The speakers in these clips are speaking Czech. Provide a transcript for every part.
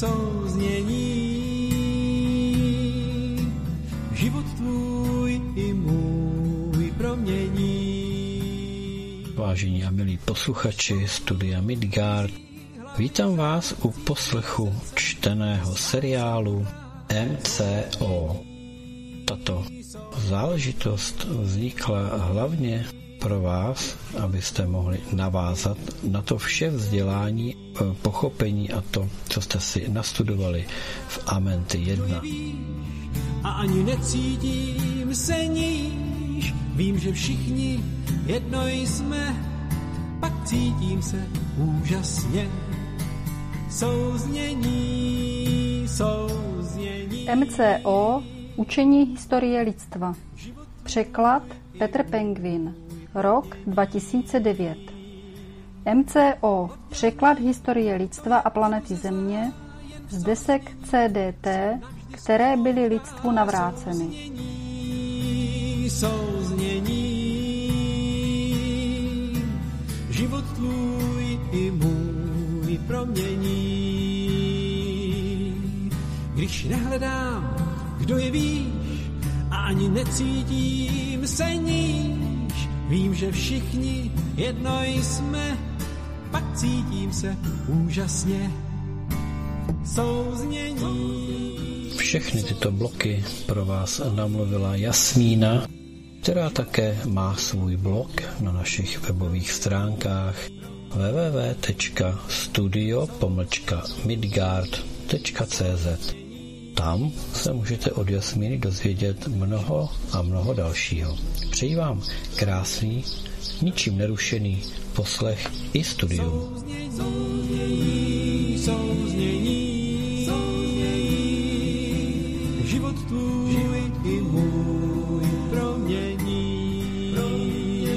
souznění, život tvůj i můj promění. Vážení a milí posluchači studia Midgard, vítám vás u poslechu čteného seriálu MCO. Tato záležitost vznikla hlavně pro vás, abyste mohli navázat na to vše vzdělání, e, pochopení a to, co jste si nastudovali v Amenty 1. A ani necítím se níž, vím, že všichni jedno jsme, pak cítím se úžasně. Souznění, souznění. MCO Učení historie lidstva. Překlad Petr Pengvin. Rok 2009. MCO Překlad historie lidstva a planety Země z desek CDT, které byly lidstvu navráceny. Souznění, život tvůj i můj promění. Když nehledám, kdo je víš, a ani necítím se níž, vím, že všichni jedno jsme, pak cítím se úžasně. Souznění. Všechny tyto bloky pro vás namluvila Jasmína, která také má svůj blog na našich webových stránkách www.studio-midgard.cz Tam se můžete od Jasmíny dozvědět mnoho a mnoho dalšího. Přeji vám krásný, ničím nerušený poslech i studium. Souznění, souznění, souznění, život tvůj i můj promění. promění.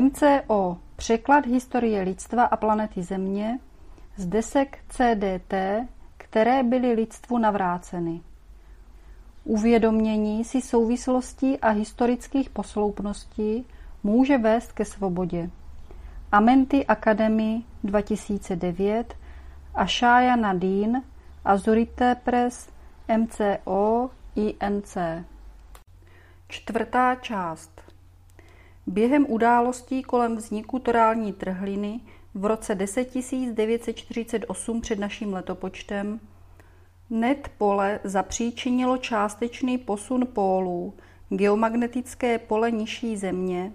MCO Překlad historie lidstva a planety Země z desek CDT, které byly lidstvu navráceny. Uvědomění si souvislostí a historických posloupností může vést ke svobodě. Amenty Academy 2009 a Shaya Nadine Azurite Press MCO INC. Čtvrtá část. Během událostí kolem vzniku torální trhliny v roce 10948 před naším letopočtem net pole zapříčinilo částečný posun pólů geomagnetické pole nižší země,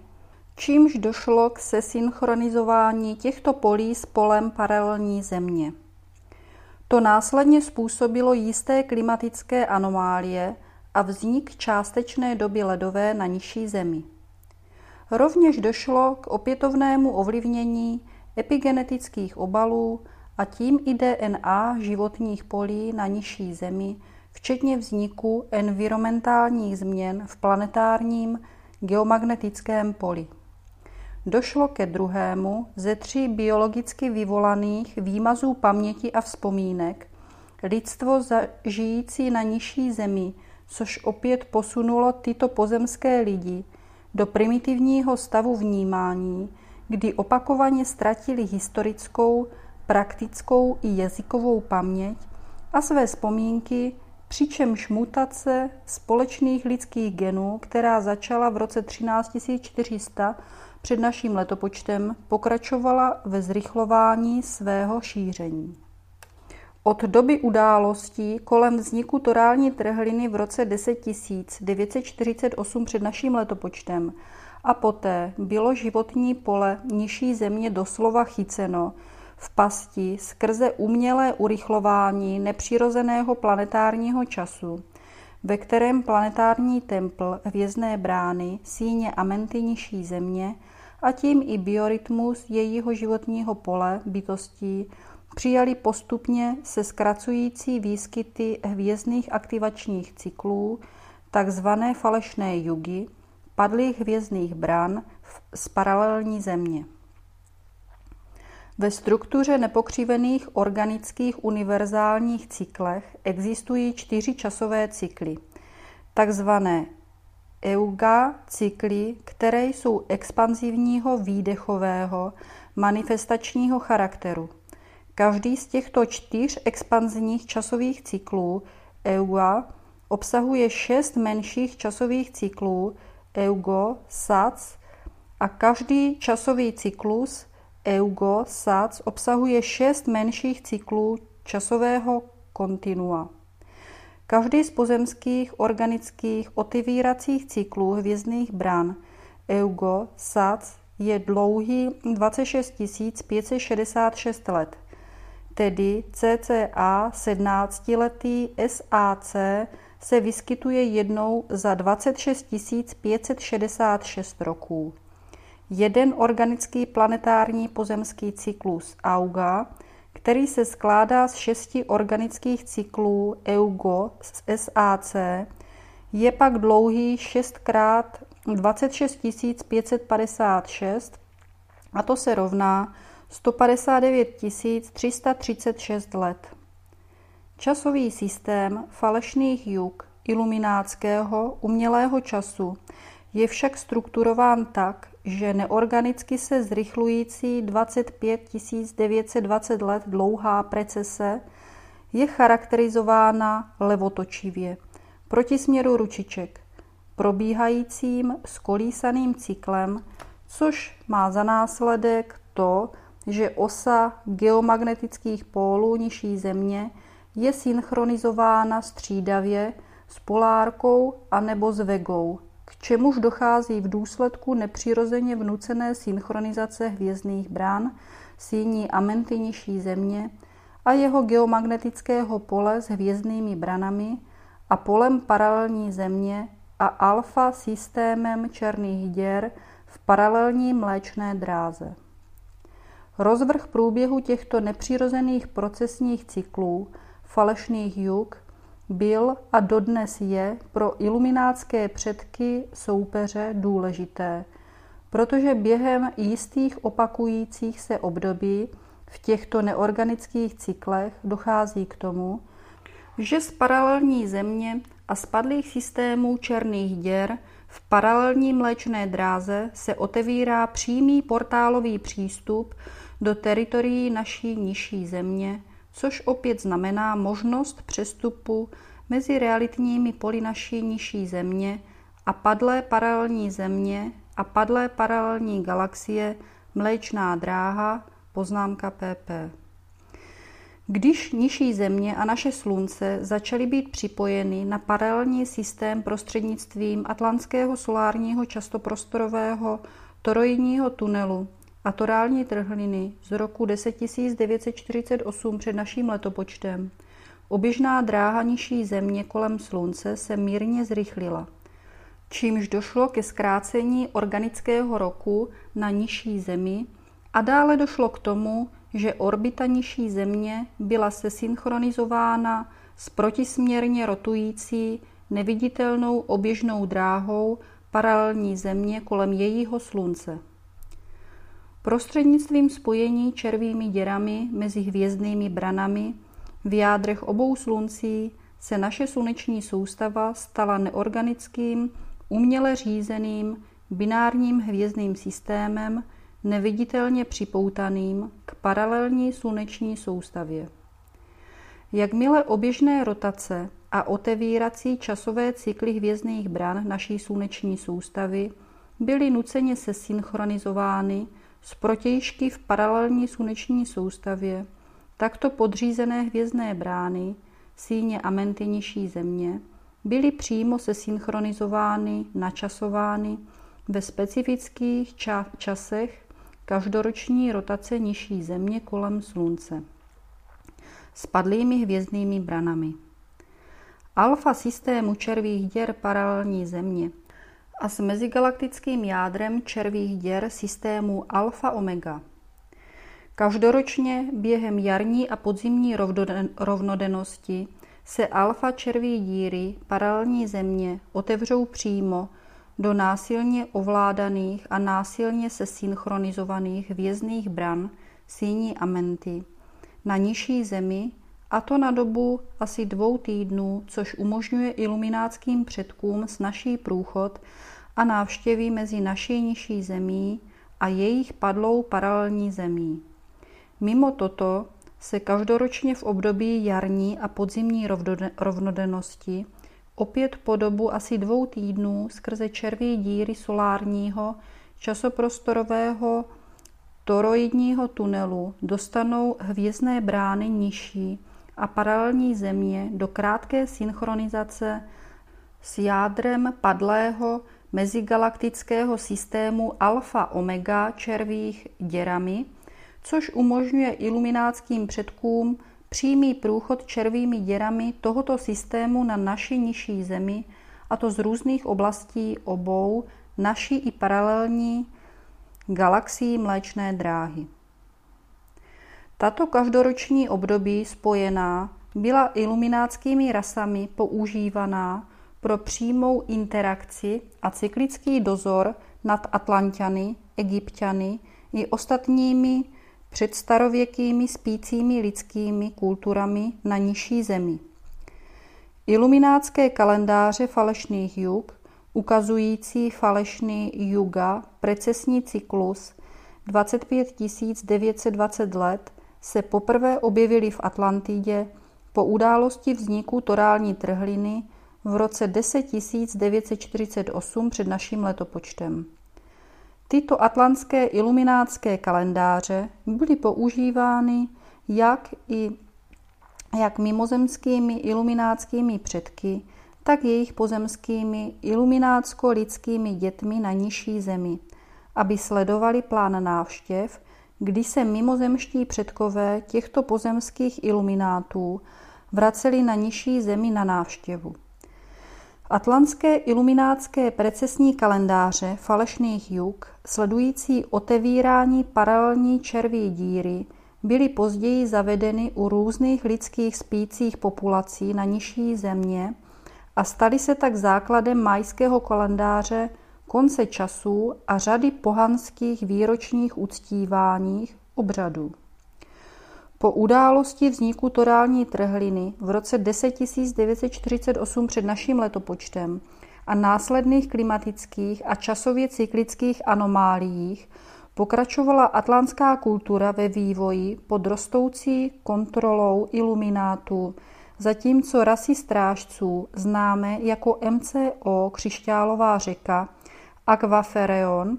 čímž došlo k sesynchronizování těchto polí s polem paralelní země. To následně způsobilo jisté klimatické anomálie a vznik částečné doby ledové na nižší zemi. Rovněž došlo k opětovnému ovlivnění epigenetických obalů a tím i DNA životních polí na nižší zemi, včetně vzniku environmentálních změn v planetárním geomagnetickém poli. Došlo ke druhému ze tří biologicky vyvolaných výmazů paměti a vzpomínek, lidstvo žijící na nižší zemi, což opět posunulo tyto pozemské lidi do primitivního stavu vnímání, kdy opakovaně ztratili historickou, praktickou i jazykovou paměť a své vzpomínky, přičemž mutace společných lidských genů, která začala v roce 13400 před naším letopočtem, pokračovala ve zrychlování svého šíření. Od doby událostí kolem vzniku torální trhliny v roce 10 948 před naším letopočtem a poté bylo životní pole nižší země doslova chyceno v pasti skrze umělé urychlování nepřirozeného planetárního času, ve kterém planetární templ hvězdné brány, síně Amenty nižší země a tím i biorytmus jejího životního pole bytostí přijali postupně se zkracující výskyty hvězdných aktivačních cyklů, takzvané falešné jugy, padlých hvězdných bran z paralelní země. Ve struktuře nepokřivených organických univerzálních cyklech existují čtyři časové cykly, takzvané EUGA cykly, které jsou expanzivního výdechového, manifestačního charakteru. Každý z těchto čtyř expanzních časových cyklů EUGA obsahuje šest menších časových cyklů EUGO, SAC a každý časový cyklus EUGO, SAC obsahuje šest menších cyklů časového kontinua. Každý z pozemských organických otevíracích cyklů hvězdných bran EUGO, SAC je dlouhý 26 566 let, tedy cca 17-letý SAC se vyskytuje jednou za 26 566 roků. Jeden organický planetární pozemský cyklus AUGA, který se skládá z šesti organických cyklů EUGO z SAC, je pak dlouhý 6 krát 26 556 a to se rovná 159 336 let. Časový systém falešných juk iluminátského umělého času je však strukturován tak, že neorganicky se zrychlující 25 920 let dlouhá precese je charakterizována levotočivě proti směru ručiček, probíhajícím skolísaným cyklem, což má za následek to, že osa geomagnetických pólů nižší země je synchronizována střídavě s polárkou anebo s vegou, k čemuž dochází v důsledku nepřirozeně vnucené synchronizace hvězdných brán, síní Amenty nižší země a jeho geomagnetického pole s hvězdnými branami a polem paralelní země a alfa systémem černých děr v paralelní mléčné dráze. Rozvrh průběhu těchto nepřirozených procesních cyklů, falešných juk, byl a dodnes je pro iluminátské předky soupeře důležité, protože během jistých opakujících se období v těchto neorganických cyklech dochází k tomu, že z paralelní země a spadlých systémů černých děr v paralelní mléčné dráze se otevírá přímý portálový přístup do teritorií naší nižší země, což opět znamená možnost přestupu mezi realitními poli naší nižší země a padlé paralelní země a padlé paralelní galaxie Mléčná dráha, poznámka PP. Když nižší země a naše slunce začaly být připojeny na paralelní systém prostřednictvím atlantského solárního častoprostorového toroidního tunelu a torální trhliny z roku 10948 před naším letopočtem, oběžná dráha nižší země kolem slunce se mírně zrychlila, čímž došlo ke zkrácení organického roku na nižší zemi a dále došlo k tomu, že orbita nižší země byla sesynchronizována s protisměrně rotující neviditelnou oběžnou dráhou paralelní země kolem jejího slunce. Prostřednictvím spojení červými děrami mezi hvězdnými branami v jádrech obou sluncí se naše sluneční soustava stala neorganickým, uměle řízeným, binárním hvězdným systémem, neviditelně připoutaným k paralelní sluneční soustavě. Jakmile oběžné rotace a otevírací časové cykly hvězdných bran naší sluneční soustavy byly nuceně sesynchronizovány s protějšky v paralelní sluneční soustavě, takto podřízené hvězdné brány, síně a menty nižší země, byly přímo sesynchronizovány, načasovány ve specifických ča- časech každoroční rotace nižší země kolem Slunce. Spadlými hvězdnými branami. Alfa systému červých děr paralelní země a s mezigalaktickým jádrem červých děr systému Alfa Omega. Každoročně během jarní a podzimní rovnodennosti se alfa červí díry paralelní země otevřou přímo do násilně ovládaných a násilně se synchronizovaných vězných bran síní Amenty na nižší zemi, a to na dobu asi dvou týdnů, což umožňuje iluminátským předkům s naší průchod a návštěvy mezi naší nižší zemí a jejich padlou paralelní zemí. Mimo toto se každoročně v období jarní a podzimní rovnodennosti opět po dobu asi dvou týdnů skrze červí díry solárního časoprostorového toroidního tunelu dostanou hvězdné brány nižší a paralelní země do krátké synchronizace s jádrem padlého mezigalaktického systému alfa-omega červých děrami, což umožňuje iluminátským předkům přímý průchod červými děrami tohoto systému na naši nižší zemi, a to z různých oblastí obou, naší i paralelní galaxií Mléčné dráhy. Tato každoroční období spojená byla iluminátskými rasami používaná pro přímou interakci a cyklický dozor nad Atlantiany, Egyptiany i ostatními předstarověkými spícími lidskými kulturami na nižší zemi. Iluminátské kalendáře falešných jug, ukazující falešný juga, precesní cyklus 25 920 let, se poprvé objevily v Atlantidě po události vzniku torální trhliny v roce 10 948 před naším letopočtem. Tyto atlantské iluminátské kalendáře byly používány jak i jak mimozemskými iluminátskými předky, tak jejich pozemskými iluminátsko-lidskými dětmi na nižší zemi, aby sledovali plán návštěv, kdy se mimozemští předkové těchto pozemských iluminátů vraceli na nižší zemi na návštěvu. Atlantské iluminátské precesní kalendáře falešných jug, sledující otevírání paralelní červí díry, byly později zavedeny u různých lidských spících populací na nižší země a staly se tak základem majského kalendáře konce časů a řady pohanských výročních uctíváních obřadů. Po události vzniku torální trhliny v roce 10 948 před naším letopočtem a následných klimatických a časově cyklických anomáliích pokračovala atlantská kultura ve vývoji pod rostoucí kontrolou iluminátů, zatímco rasy strážců, známé jako MCO, křišťálová řeka, Aquafereon,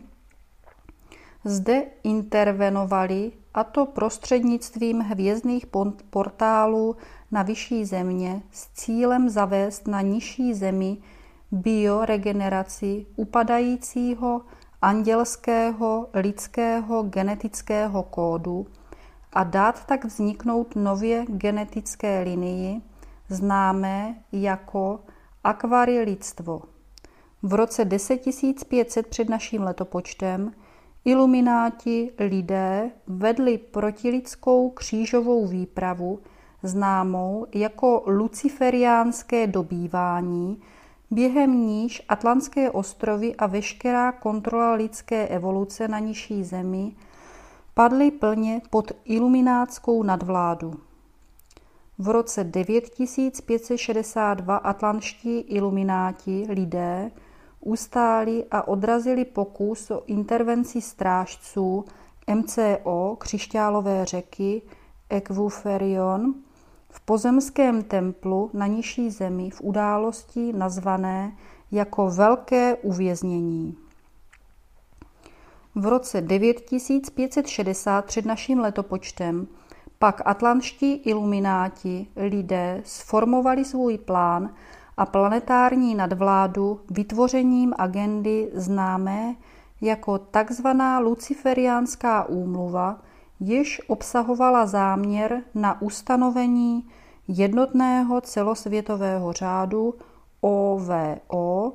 zde intervenovali a to prostřednictvím hvězdných portálů na vyšší země s cílem zavést na nižší zemi bioregeneraci upadajícího andělského lidského genetického kódu a dát tak vzniknout nově genetické linii, známé jako akvarilidstvo. V roce 10500 před naším letopočtem Ilumináti lidé vedli protilidskou křížovou výpravu, známou jako luciferiánské dobývání, během níž Atlantské ostrovy a veškerá kontrola lidské evoluce na nižší zemi padly plně pod iluminátskou nadvládu. V roce 9562 atlantští ilumináti lidé ustáli a odrazili pokus o intervenci strážců MCO křišťálové řeky Equuferion v pozemském templu na nižší zemi v události nazvané jako Velké uvěznění. V roce 9560 před naším letopočtem pak atlantští ilumináti lidé sformovali svůj plán a planetární nadvládu vytvořením agendy známé jako takzvaná luciferiánská úmluva, již obsahovala záměr na ustanovení jednotného celosvětového řádu OVO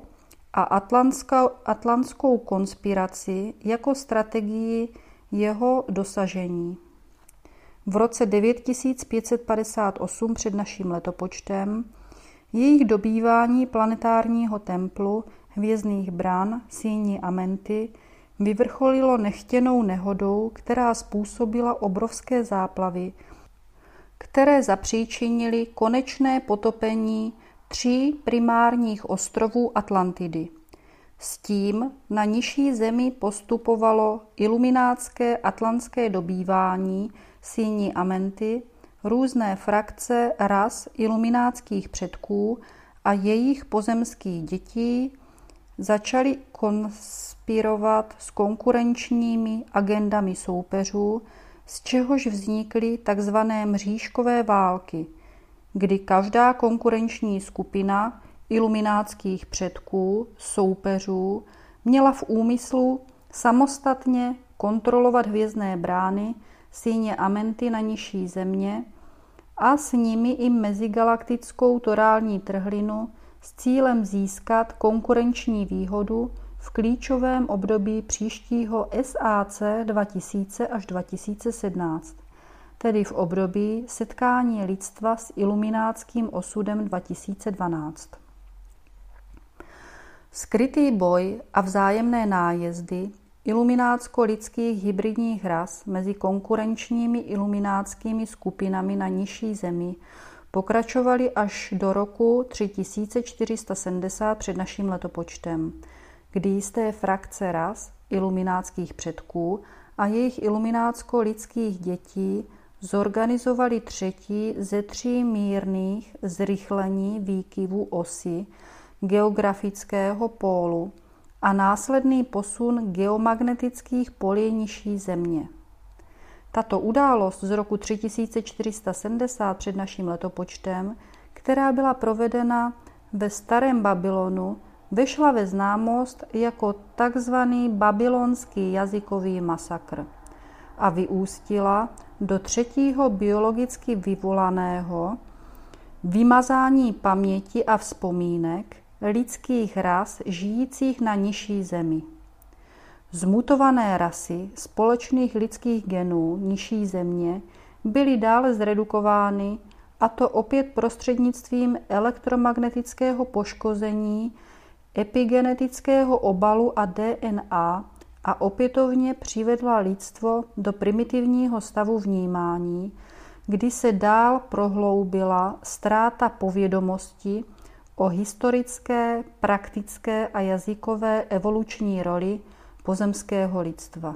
a atlantskou, atlantskou konspiraci jako strategii jeho dosažení. V roce 9558 před naším letopočtem jejich dobývání planetárního templu, hvězdných bran, síní Amenty vyvrcholilo nechtěnou nehodou, která způsobila obrovské záplavy, které zapříčinily konečné potopení tří primárních ostrovů Atlantidy. S tím na nižší zemi postupovalo iluminátské atlantské dobývání síní Amenty, různé frakce ras iluminátských předků a jejich pozemských dětí začaly konspirovat s konkurenčními agendami soupeřů, z čehož vznikly tzv. mřížkové války, kdy každá konkurenční skupina iluminátských předků, soupeřů, měla v úmyslu samostatně kontrolovat hvězdné brány, síně Amenty na nižší země a s nimi i mezigalaktickou torální trhlinu s cílem získat konkurenční výhodu v klíčovém období příštího SAC 2000 až 2017, tedy v období setkání lidstva s iluminátským osudem 2012. Skrytý boj a vzájemné nájezdy iluminátsko-lidských hybridních ras mezi konkurenčními iluminátskými skupinami na nižší zemi pokračovaly až do roku 3470 před naším letopočtem, kdy jisté frakce ras iluminátských předků a jejich iluminátsko-lidských dětí zorganizovali třetí ze tří mírných zrychlení výkyvů osy geografického pólu a následný posun geomagnetických polí nižší země. Tato událost z roku 3470 před naším letopočtem, která byla provedena ve starém Babylonu, vešla ve známost jako takzvaný babylonský jazykový masakr a vyústila do třetího biologicky vyvolaného vymazání paměti a vzpomínek lidských ras žijících na nižší zemi. Zmutované rasy společných lidských genů nižší země byly dále zredukovány a to opět prostřednictvím elektromagnetického poškození epigenetického obalu a DNA a opětovně přivedla lidstvo do primitivního stavu vnímání, kdy se dál prohloubila ztráta povědomosti o historické, praktické a jazykové evoluční roli pozemského lidstva.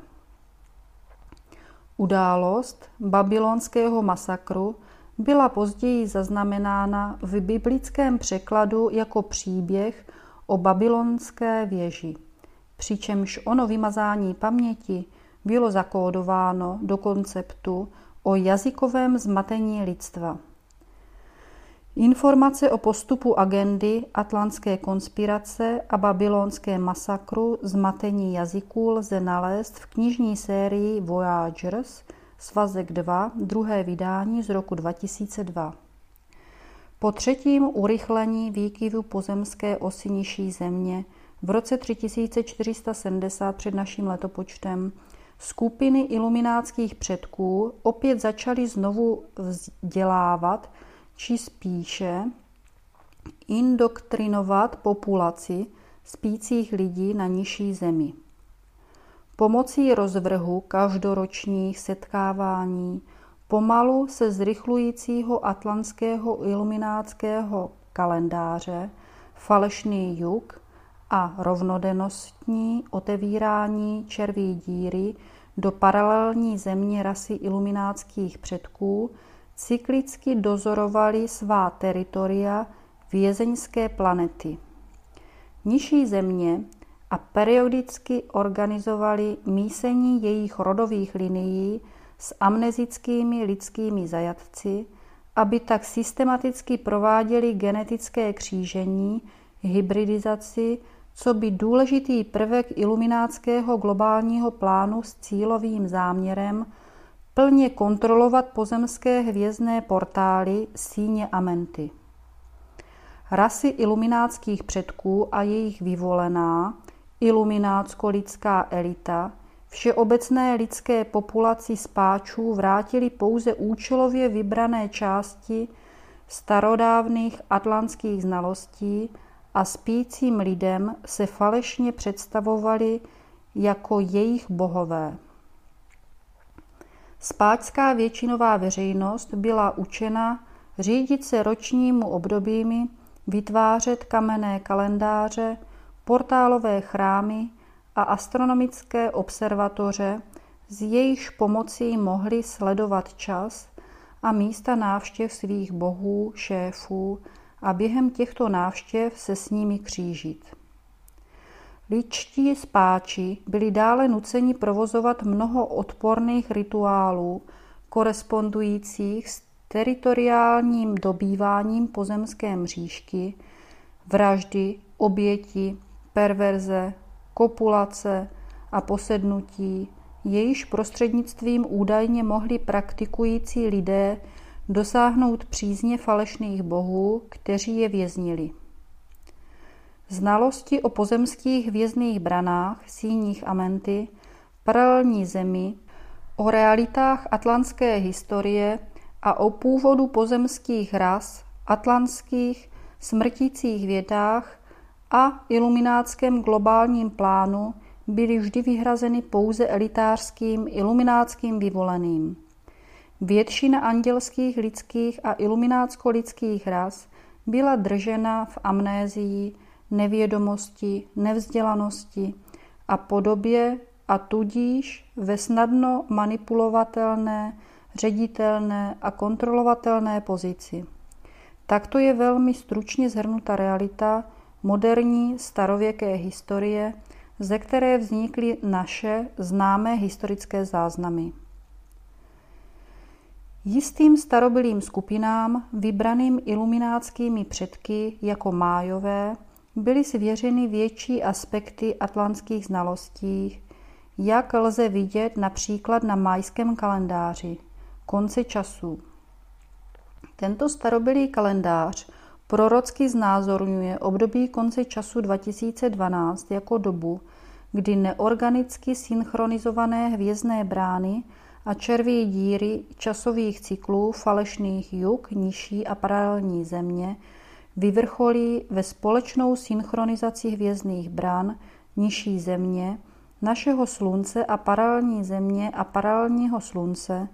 Událost babylonského masakru byla později zaznamenána v biblickém překladu jako příběh o babylonské věži, přičemž ono vymazání paměti bylo zakódováno do konceptu o jazykovém zmatení lidstva. Informace o postupu agendy atlantské konspirace a babylonské masakru zmatení jazyků lze nalézt v knižní sérii Voyagers, svazek 2, druhé vydání z roku 2002. Po třetím urychlení výkyvu pozemské osy nižší země v roce 3470 před naším letopočtem skupiny iluminátských předků opět začaly znovu vzdělávat či spíše indoktrinovat populaci spících lidí na nižší zemi. Pomocí rozvrhu každoročních setkávání pomalu se zrychlujícího atlantského iluminátského kalendáře falešný juk a rovnodenostní otevírání červí díry do paralelní země rasy iluminátských předků cyklicky dozorovali svá teritoria vězeňské planety. Nižší země a periodicky organizovali mísení jejich rodových linií s amnezickými lidskými zajatci, aby tak systematicky prováděli genetické křížení, hybridizaci, co by důležitý prvek iluminátského globálního plánu s cílovým záměrem plně kontrolovat pozemské hvězdné portály síně Amenty. Rasy iluminátských předků a jejich vyvolená iluminátsko-lidská elita všeobecné lidské populaci spáčů vrátili pouze účelově vybrané části starodávných atlantských znalostí a spícím lidem se falešně představovali jako jejich bohové. Spáčská většinová veřejnost byla učena řídit se ročnímu obdobími, vytvářet kamenné kalendáře, portálové chrámy a astronomické observatoře, z jejichž pomocí mohli sledovat čas a místa návštěv svých bohů, šéfů a během těchto návštěv se s nimi křížit. Ličtí spáči byli dále nuceni provozovat mnoho odporných rituálů, korespondujících s teritoriálním dobýváním pozemské mřížky, vraždy, oběti, perverze, kopulace a posednutí, jejíž prostřednictvím údajně mohli praktikující lidé dosáhnout přízně falešných bohů, kteří je věznili. Znalosti o pozemských hvězdných branách, síních Amenty, paralelní zemi, o realitách atlantské historie a o původu pozemských ras, atlantských, smrtících vědách a iluminátském globálním plánu byly vždy vyhrazeny pouze elitářským iluminátským vyvoleným. Většina andělských, lidských a iluminátsko-lidských ras byla držena v amnézii, nevědomosti, nevzdělanosti a podobě a tudíž ve snadno manipulovatelné, ředitelné a kontrolovatelné pozici. Takto je velmi stručně zhrnuta realita moderní starověké historie, ze které vznikly naše známé historické záznamy. Jistým starobylým skupinám, vybraným iluminátskými předky jako májové, byly svěřeny větší aspekty atlantských znalostí, jak lze vidět například na majském kalendáři, konce časů. Tento starobylý kalendář prorocky znázorňuje období konce času 2012 jako dobu, kdy neorganicky synchronizované hvězdné brány a červí díry časových cyklů falešných jug, nižší a paralelní země vyvrcholí ve společnou synchronizaci hvězdných brán nižší země, našeho slunce a paralelní země a paralelního slunce,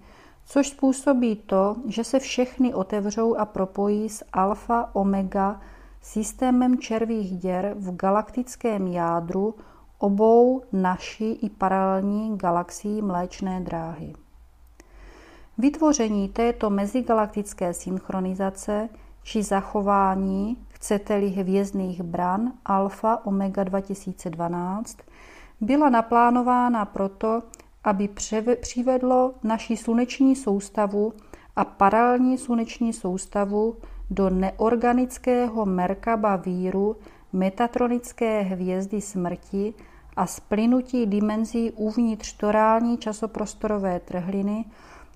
což způsobí to, že se všechny otevřou a propojí s alfa omega systémem červých děr v galaktickém jádru obou naší i paralelní galaxií Mléčné dráhy. Vytvoření této mezigalaktické synchronizace či zachování, chcete-li hvězdných bran Alfa Omega 2012, byla naplánována proto, aby přivedlo naši sluneční soustavu a paralelní sluneční soustavu do neorganického Merkaba víru metatronické hvězdy smrti a splynutí dimenzí uvnitř torální časoprostorové trhliny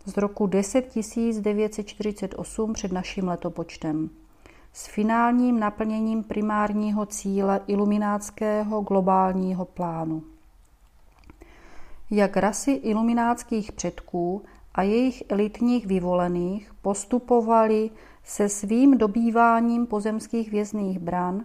z roku 10 948 před naším letopočtem s finálním naplněním primárního cíle iluminátského globálního plánu. Jak rasy iluminátských předků a jejich elitních vyvolených postupovali se svým dobýváním pozemských vězných bran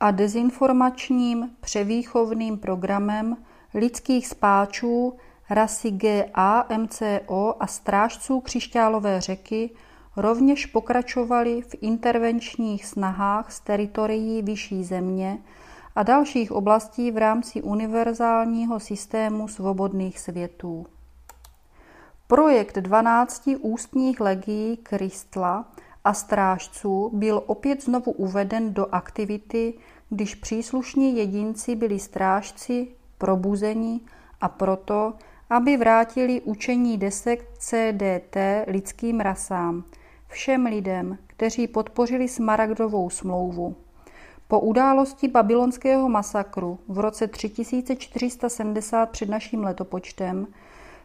a dezinformačním převýchovným programem lidských spáčů rasy GA, MCO a strážců křišťálové řeky rovněž pokračovali v intervenčních snahách z teritorií vyšší země a dalších oblastí v rámci univerzálního systému svobodných světů. Projekt 12 ústních legií Kristla a strážců byl opět znovu uveden do aktivity, když příslušní jedinci byli strážci probuzeni a proto, aby vrátili učení desek CDT lidským rasám, všem lidem, kteří podpořili Smaragdovou smlouvu. Po události babylonského masakru v roce 3470 před naším letopočtem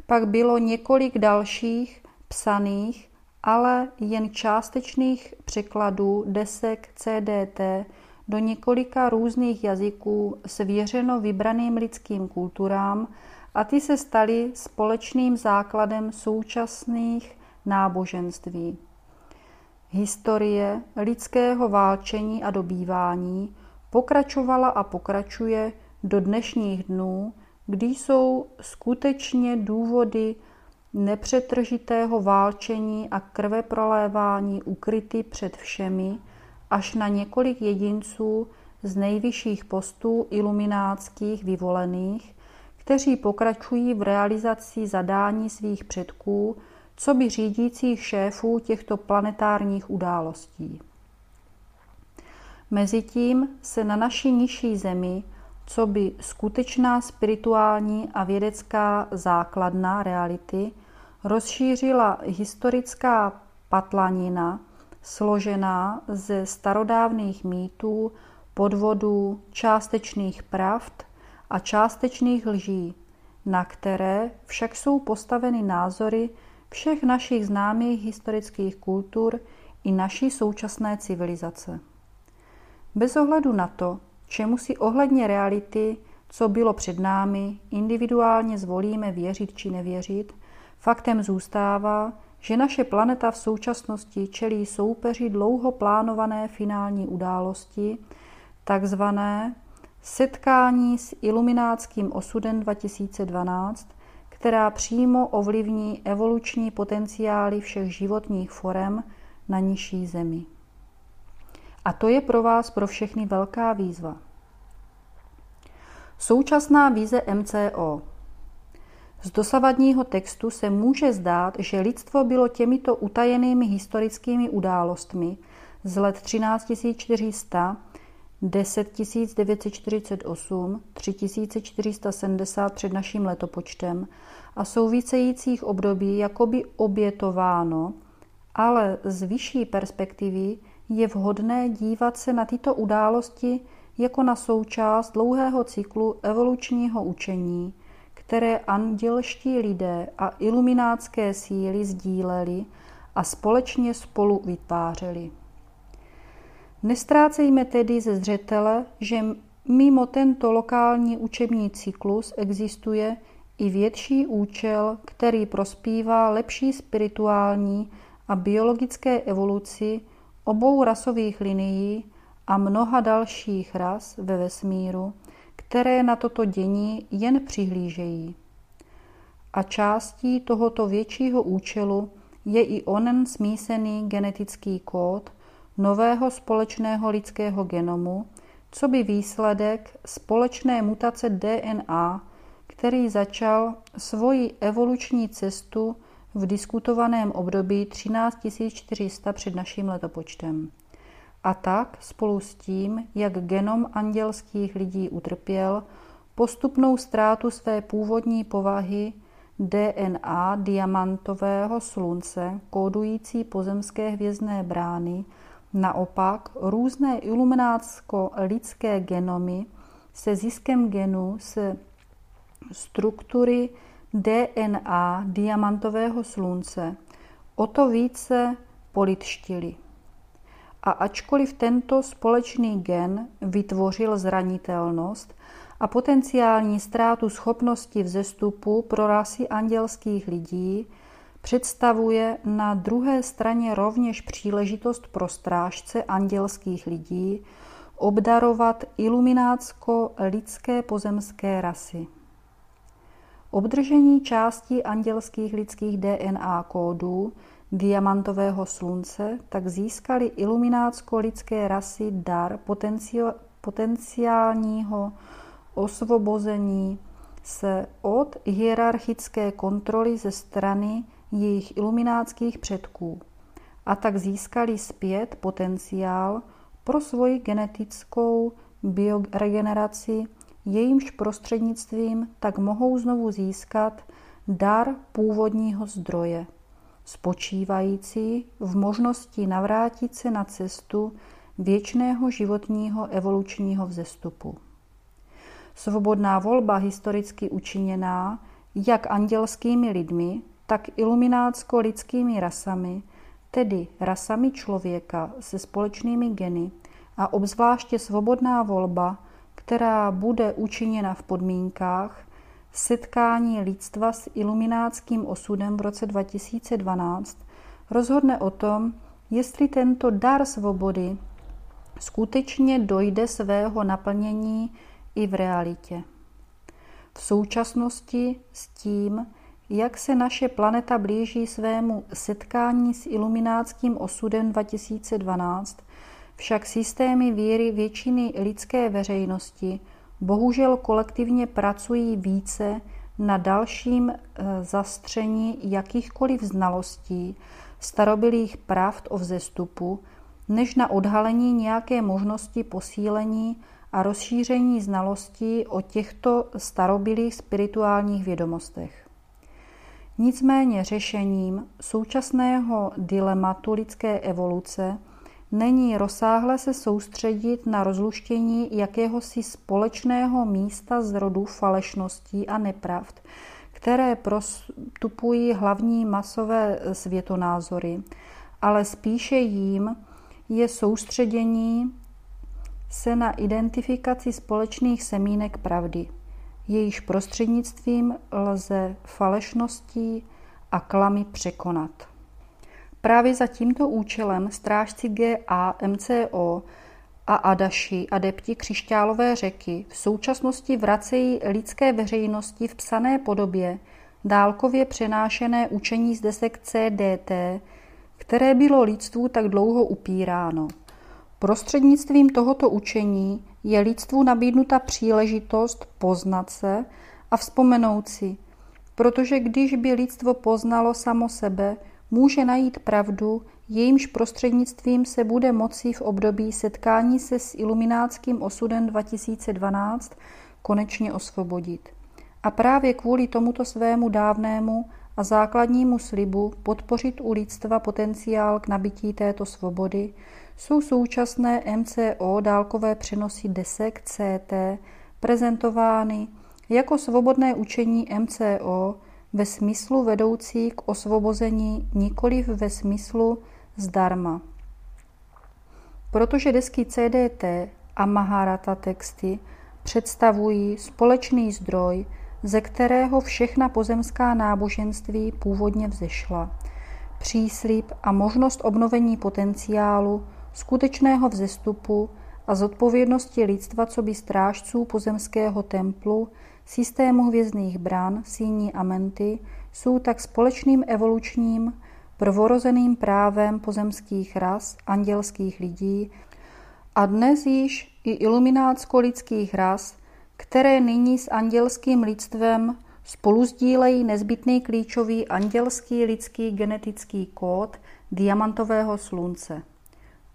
pak bylo několik dalších psaných, ale jen částečných překladů desek CDT do několika různých jazyků svěřeno vybraným lidským kulturám a ty se staly společným základem současných náboženství. Historie lidského válčení a dobývání pokračovala a pokračuje do dnešních dnů, kdy jsou skutečně důvody nepřetržitého válčení a krveprolévání ukryty před všemi, až na několik jedinců z nejvyšších postů iluminátských vyvolených, kteří pokračují v realizaci zadání svých předků, co by řídících šéfů těchto planetárních událostí. Mezitím se na naší nižší zemi, co by skutečná spirituální a vědecká základna reality, rozšířila historická patlanina, složená ze starodávných mýtů, podvodů, částečných pravd a částečných lží, na které však jsou postaveny názory všech našich známých historických kultur i naší současné civilizace. Bez ohledu na to, čemu si ohledně reality, co bylo před námi, individuálně zvolíme věřit či nevěřit, faktem zůstává, že naše planeta v současnosti čelí soupeři dlouho plánované finální události, takzvané setkání s iluminátským osudem 2012, která přímo ovlivní evoluční potenciály všech životních forem na nižší zemi. A to je pro vás pro všechny velká výzva. Současná víze MCO – z dosavadního textu se může zdát, že lidstvo bylo těmito utajenými historickými událostmi z let 13400, 10948, 3470 před naším letopočtem a souvisejících období jakoby obětováno, ale z vyšší perspektivy je vhodné dívat se na tyto události jako na součást dlouhého cyklu evolučního učení – které andělští lidé a iluminátské síly sdíleli a společně spolu vytvářeli. Nestrácejme tedy ze zřetele, že mimo tento lokální učební cyklus existuje i větší účel, který prospívá lepší spirituální a biologické evoluci obou rasových linií a mnoha dalších ras ve vesmíru, které na toto dění jen přihlížejí. A částí tohoto většího účelu je i onen smísený genetický kód nového společného lidského genomu, co by výsledek společné mutace DNA, který začal svoji evoluční cestu v diskutovaném období 13 400 před naším letopočtem. A tak spolu s tím, jak genom andělských lidí utrpěl postupnou ztrátu své původní povahy DNA diamantového slunce, kódující pozemské hvězdné brány, naopak různé iluminátsko-lidské genomy se ziskem genu se struktury DNA diamantového slunce o to více politštily. A ačkoliv tento společný gen vytvořil zranitelnost a potenciální ztrátu schopnosti vzestupu pro rasy andělských lidí, představuje na druhé straně rovněž příležitost pro strážce andělských lidí obdarovat iluminátsko-lidské pozemské rasy. Obdržení části andělských lidských DNA kódů diamantového slunce, tak získali iluminátsko-lidské rasy dar potenciálního osvobození se od hierarchické kontroly ze strany jejich iluminátských předků a tak získali zpět potenciál pro svoji genetickou bioregeneraci, jejímž prostřednictvím tak mohou znovu získat dar původního zdroje spočívající v možnosti navrátit se na cestu věčného životního evolučního vzestupu. Svobodná volba historicky učiněná jak andělskými lidmi, tak iluminátsko-lidskými rasami, tedy rasami člověka se společnými geny a obzvláště svobodná volba, která bude učiněna v podmínkách, setkání lidstva s iluminátským osudem v roce 2012 rozhodne o tom, jestli tento dar svobody skutečně dojde svého naplnění i v realitě. V současnosti s tím, jak se naše planeta blíží svému setkání s iluminátským osudem 2012, však systémy víry většiny lidské veřejnosti bohužel kolektivně pracují více na dalším eh, zastření jakýchkoliv znalostí starobilých pravd o vzestupu, než na odhalení nějaké možnosti posílení a rozšíření znalostí o těchto starobilých spirituálních vědomostech. Nicméně řešením současného dilematu lidské evoluce není rozsáhle se soustředit na rozluštění jakéhosi společného místa z rodu falešností a nepravd, které prostupují hlavní masové světonázory, ale spíše jím je soustředění se na identifikaci společných semínek pravdy, jejíž prostřednictvím lze falešností a klamy překonat. Právě za tímto účelem strážci GA, MCO a Adaši, adepti křišťálové řeky, v současnosti vracejí lidské veřejnosti v psané podobě dálkově přenášené učení z desek CDT, které bylo lidstvu tak dlouho upíráno. Prostřednictvím tohoto učení je lidstvu nabídnuta příležitost poznat se a vzpomenout si, protože když by lidstvo poznalo samo sebe, může najít pravdu, jejímž prostřednictvím se bude moci v období setkání se s iluminátským osudem 2012 konečně osvobodit. A právě kvůli tomuto svému dávnému a základnímu slibu podpořit u lidstva potenciál k nabití této svobody jsou současné MCO dálkové přenosy desek CT prezentovány jako svobodné učení MCO ve smyslu vedoucí k osvobození, nikoliv ve smyslu zdarma. Protože desky CDT a Maharata texty představují společný zdroj, ze kterého všechna pozemská náboženství původně vzešla. Příslip a možnost obnovení potenciálu, skutečného vzestupu a zodpovědnosti lidstva co by strážců pozemského templu systému hvězdných bran, síní a menty jsou tak společným evolučním, prvorozeným právem pozemských ras, andělských lidí a dnes již i iluminátsko-lidských ras, které nyní s andělským lidstvem spolu sdílejí nezbytný klíčový andělský lidský genetický kód diamantového slunce.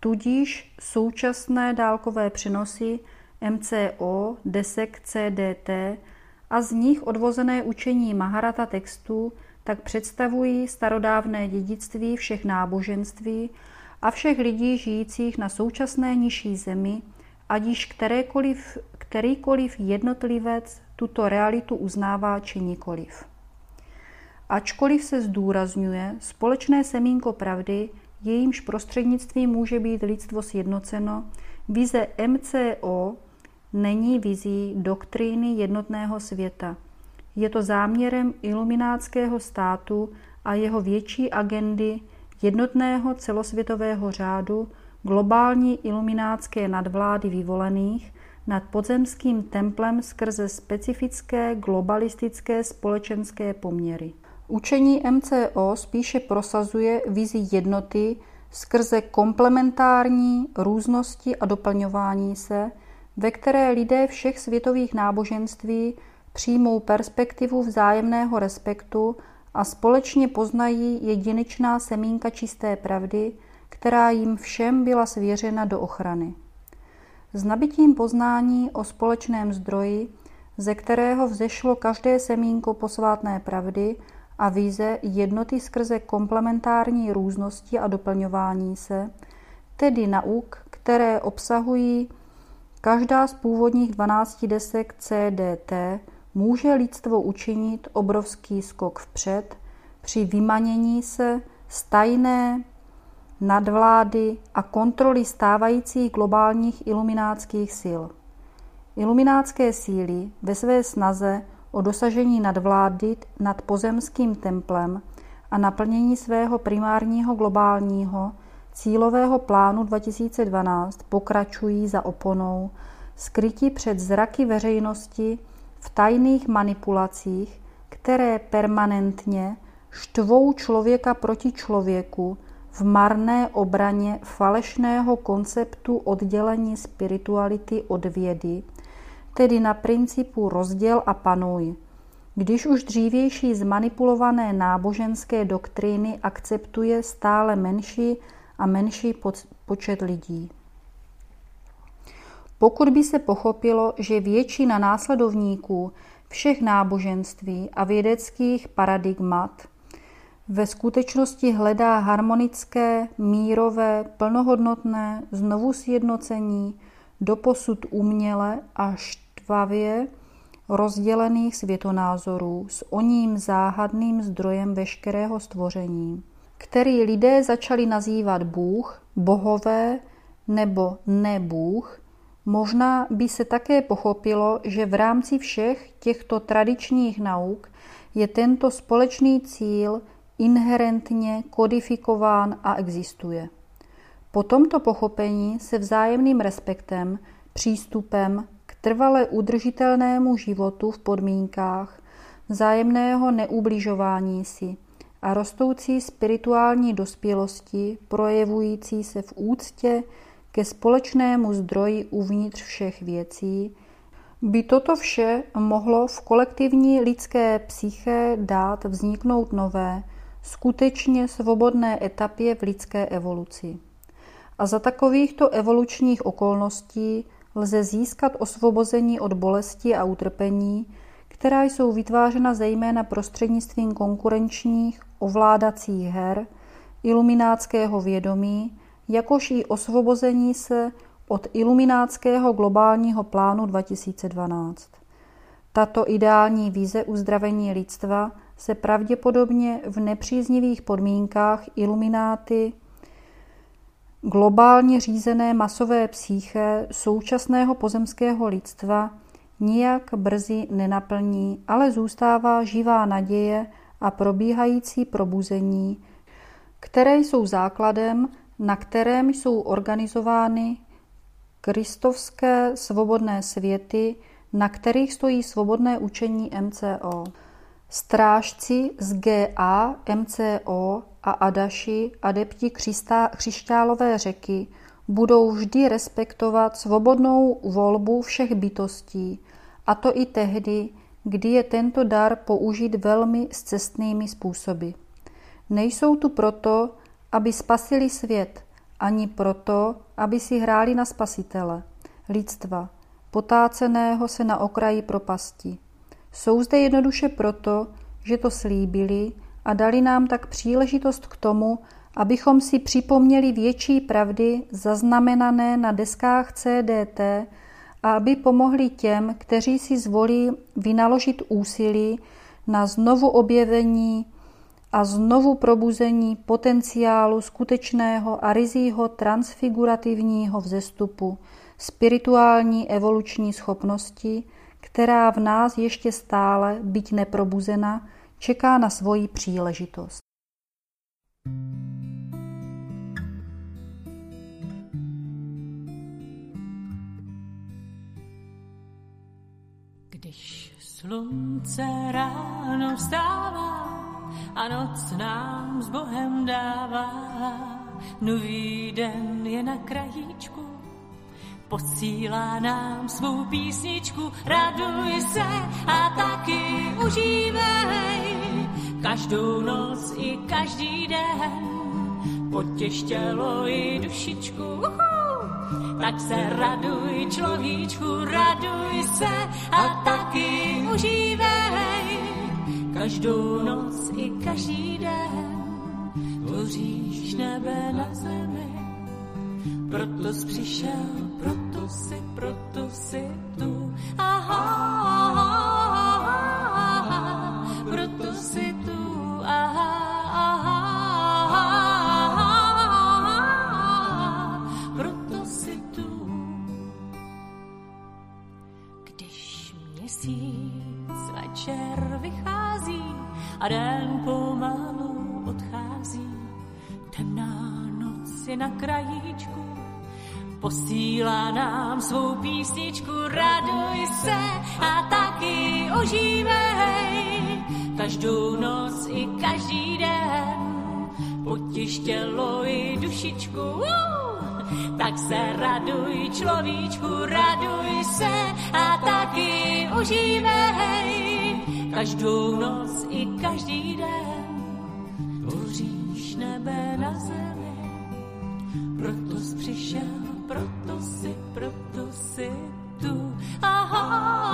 Tudíž současné dálkové přenosy MCO, desek CDT a z nich odvozené učení Maharata textů tak představují starodávné dědictví všech náboženství a všech lidí žijících na současné nižší zemi, ať již kterékoliv, kterýkoliv jednotlivec tuto realitu uznává či nikoliv. Ačkoliv se zdůrazňuje společné semínko pravdy, jejímž prostřednictvím může být lidstvo sjednoceno, vize MCO není vizí doktríny jednotného světa. Je to záměrem iluminátského státu a jeho větší agendy jednotného celosvětového řádu globální iluminátské nadvlády vyvolených nad podzemským templem skrze specifické globalistické společenské poměry. Učení MCO spíše prosazuje vizi jednoty skrze komplementární různosti a doplňování se, ve které lidé všech světových náboženství přijmou perspektivu vzájemného respektu a společně poznají jedinečná semínka čisté pravdy, která jim všem byla svěřena do ochrany. S nabitím poznání o společném zdroji, ze kterého vzešlo každé semínko posvátné pravdy a víze jednoty skrze komplementární různosti a doplňování se, tedy nauk, které obsahují Každá z původních 12 desek CDT může lidstvo učinit obrovský skok vpřed při vymanění se z tajné nadvlády a kontroly stávajících globálních iluminátských sil. Iluminátské síly ve své snaze o dosažení nadvlády nad pozemským templem a naplnění svého primárního globálního cílového plánu 2012 pokračují za oponou, skryti před zraky veřejnosti v tajných manipulacích, které permanentně štvou člověka proti člověku v marné obraně falešného konceptu oddělení spirituality od vědy, tedy na principu rozděl a panuj, když už dřívější zmanipulované náboženské doktríny akceptuje stále menší a menší počet lidí. Pokud by se pochopilo, že většina následovníků všech náboženství a vědeckých paradigmat ve skutečnosti hledá harmonické, mírové, plnohodnotné znovu sjednocení doposud uměle a štvavě rozdělených světonázorů s oním záhadným zdrojem veškerého stvoření, který lidé začali nazývat Bůh, bohové nebo nebůh, možná by se také pochopilo, že v rámci všech těchto tradičních nauk je tento společný cíl inherentně kodifikován a existuje. Po tomto pochopení se vzájemným respektem, přístupem trvale udržitelnému životu v podmínkách vzájemného neubližování si a rostoucí spirituální dospělosti projevující se v úctě ke společnému zdroji uvnitř všech věcí, by toto vše mohlo v kolektivní lidské psyché dát vzniknout nové, skutečně svobodné etapě v lidské evoluci. A za takovýchto evolučních okolností lze získat osvobození od bolesti a utrpení, která jsou vytvářena zejména prostřednictvím konkurenčních ovládacích her, iluminátského vědomí, jakož i osvobození se od iluminátského globálního plánu 2012. Tato ideální vize uzdravení lidstva se pravděpodobně v nepříznivých podmínkách ilumináty globálně řízené masové psyché současného pozemského lidstva nijak brzy nenaplní, ale zůstává živá naděje a probíhající probuzení, které jsou základem, na kterém jsou organizovány kristovské svobodné světy, na kterých stojí svobodné učení MCO. Strážci z GA, MCO a Adaši, adepti křišťálové řeky, budou vždy respektovat svobodnou volbu všech bytostí, a to i tehdy, kdy je tento dar použit velmi scestnými způsoby. Nejsou tu proto, aby spasili svět, ani proto, aby si hráli na spasitele, lidstva, potáceného se na okraji propasti. Jsou zde jednoduše proto, že to slíbili a dali nám tak příležitost k tomu, abychom si připomněli větší pravdy zaznamenané na deskách CDT a aby pomohli těm, kteří si zvolí vynaložit úsilí na znovu objevení a znovu probuzení potenciálu skutečného a rizího transfigurativního vzestupu, spirituální evoluční schopnosti, která v nás ještě stále, byť neprobuzena, čeká na svoji příležitost. Když slunce ráno vstává a noc nám s Bohem dává, nový den je na krajíčku, posílá nám svou písničku, raduj se a taky užívej. Každou noc i každý den, potěš tělo i dušičku. Tak se raduj, človíčku, raduj se a taky užívej. Každou noc i každý den, tvoříš nebe na zemi proto jsi přišel, proto si, proto si tu. Aha, aha, aha, proto si tu. Aha, aha, aha, aha, proto si tu. Když měsíc večer vychází a den posílá nám svou písničku, raduj se a taky ožívej každou noc i každý den. potěš tělo i dušičku. Uh! Tak se raduj, človíčku, raduj se a taky užívej. Každou noc i každý den tvoříš nebe na zemi. Proto jsi přišel, proto si, proto si tu. Aha, aha.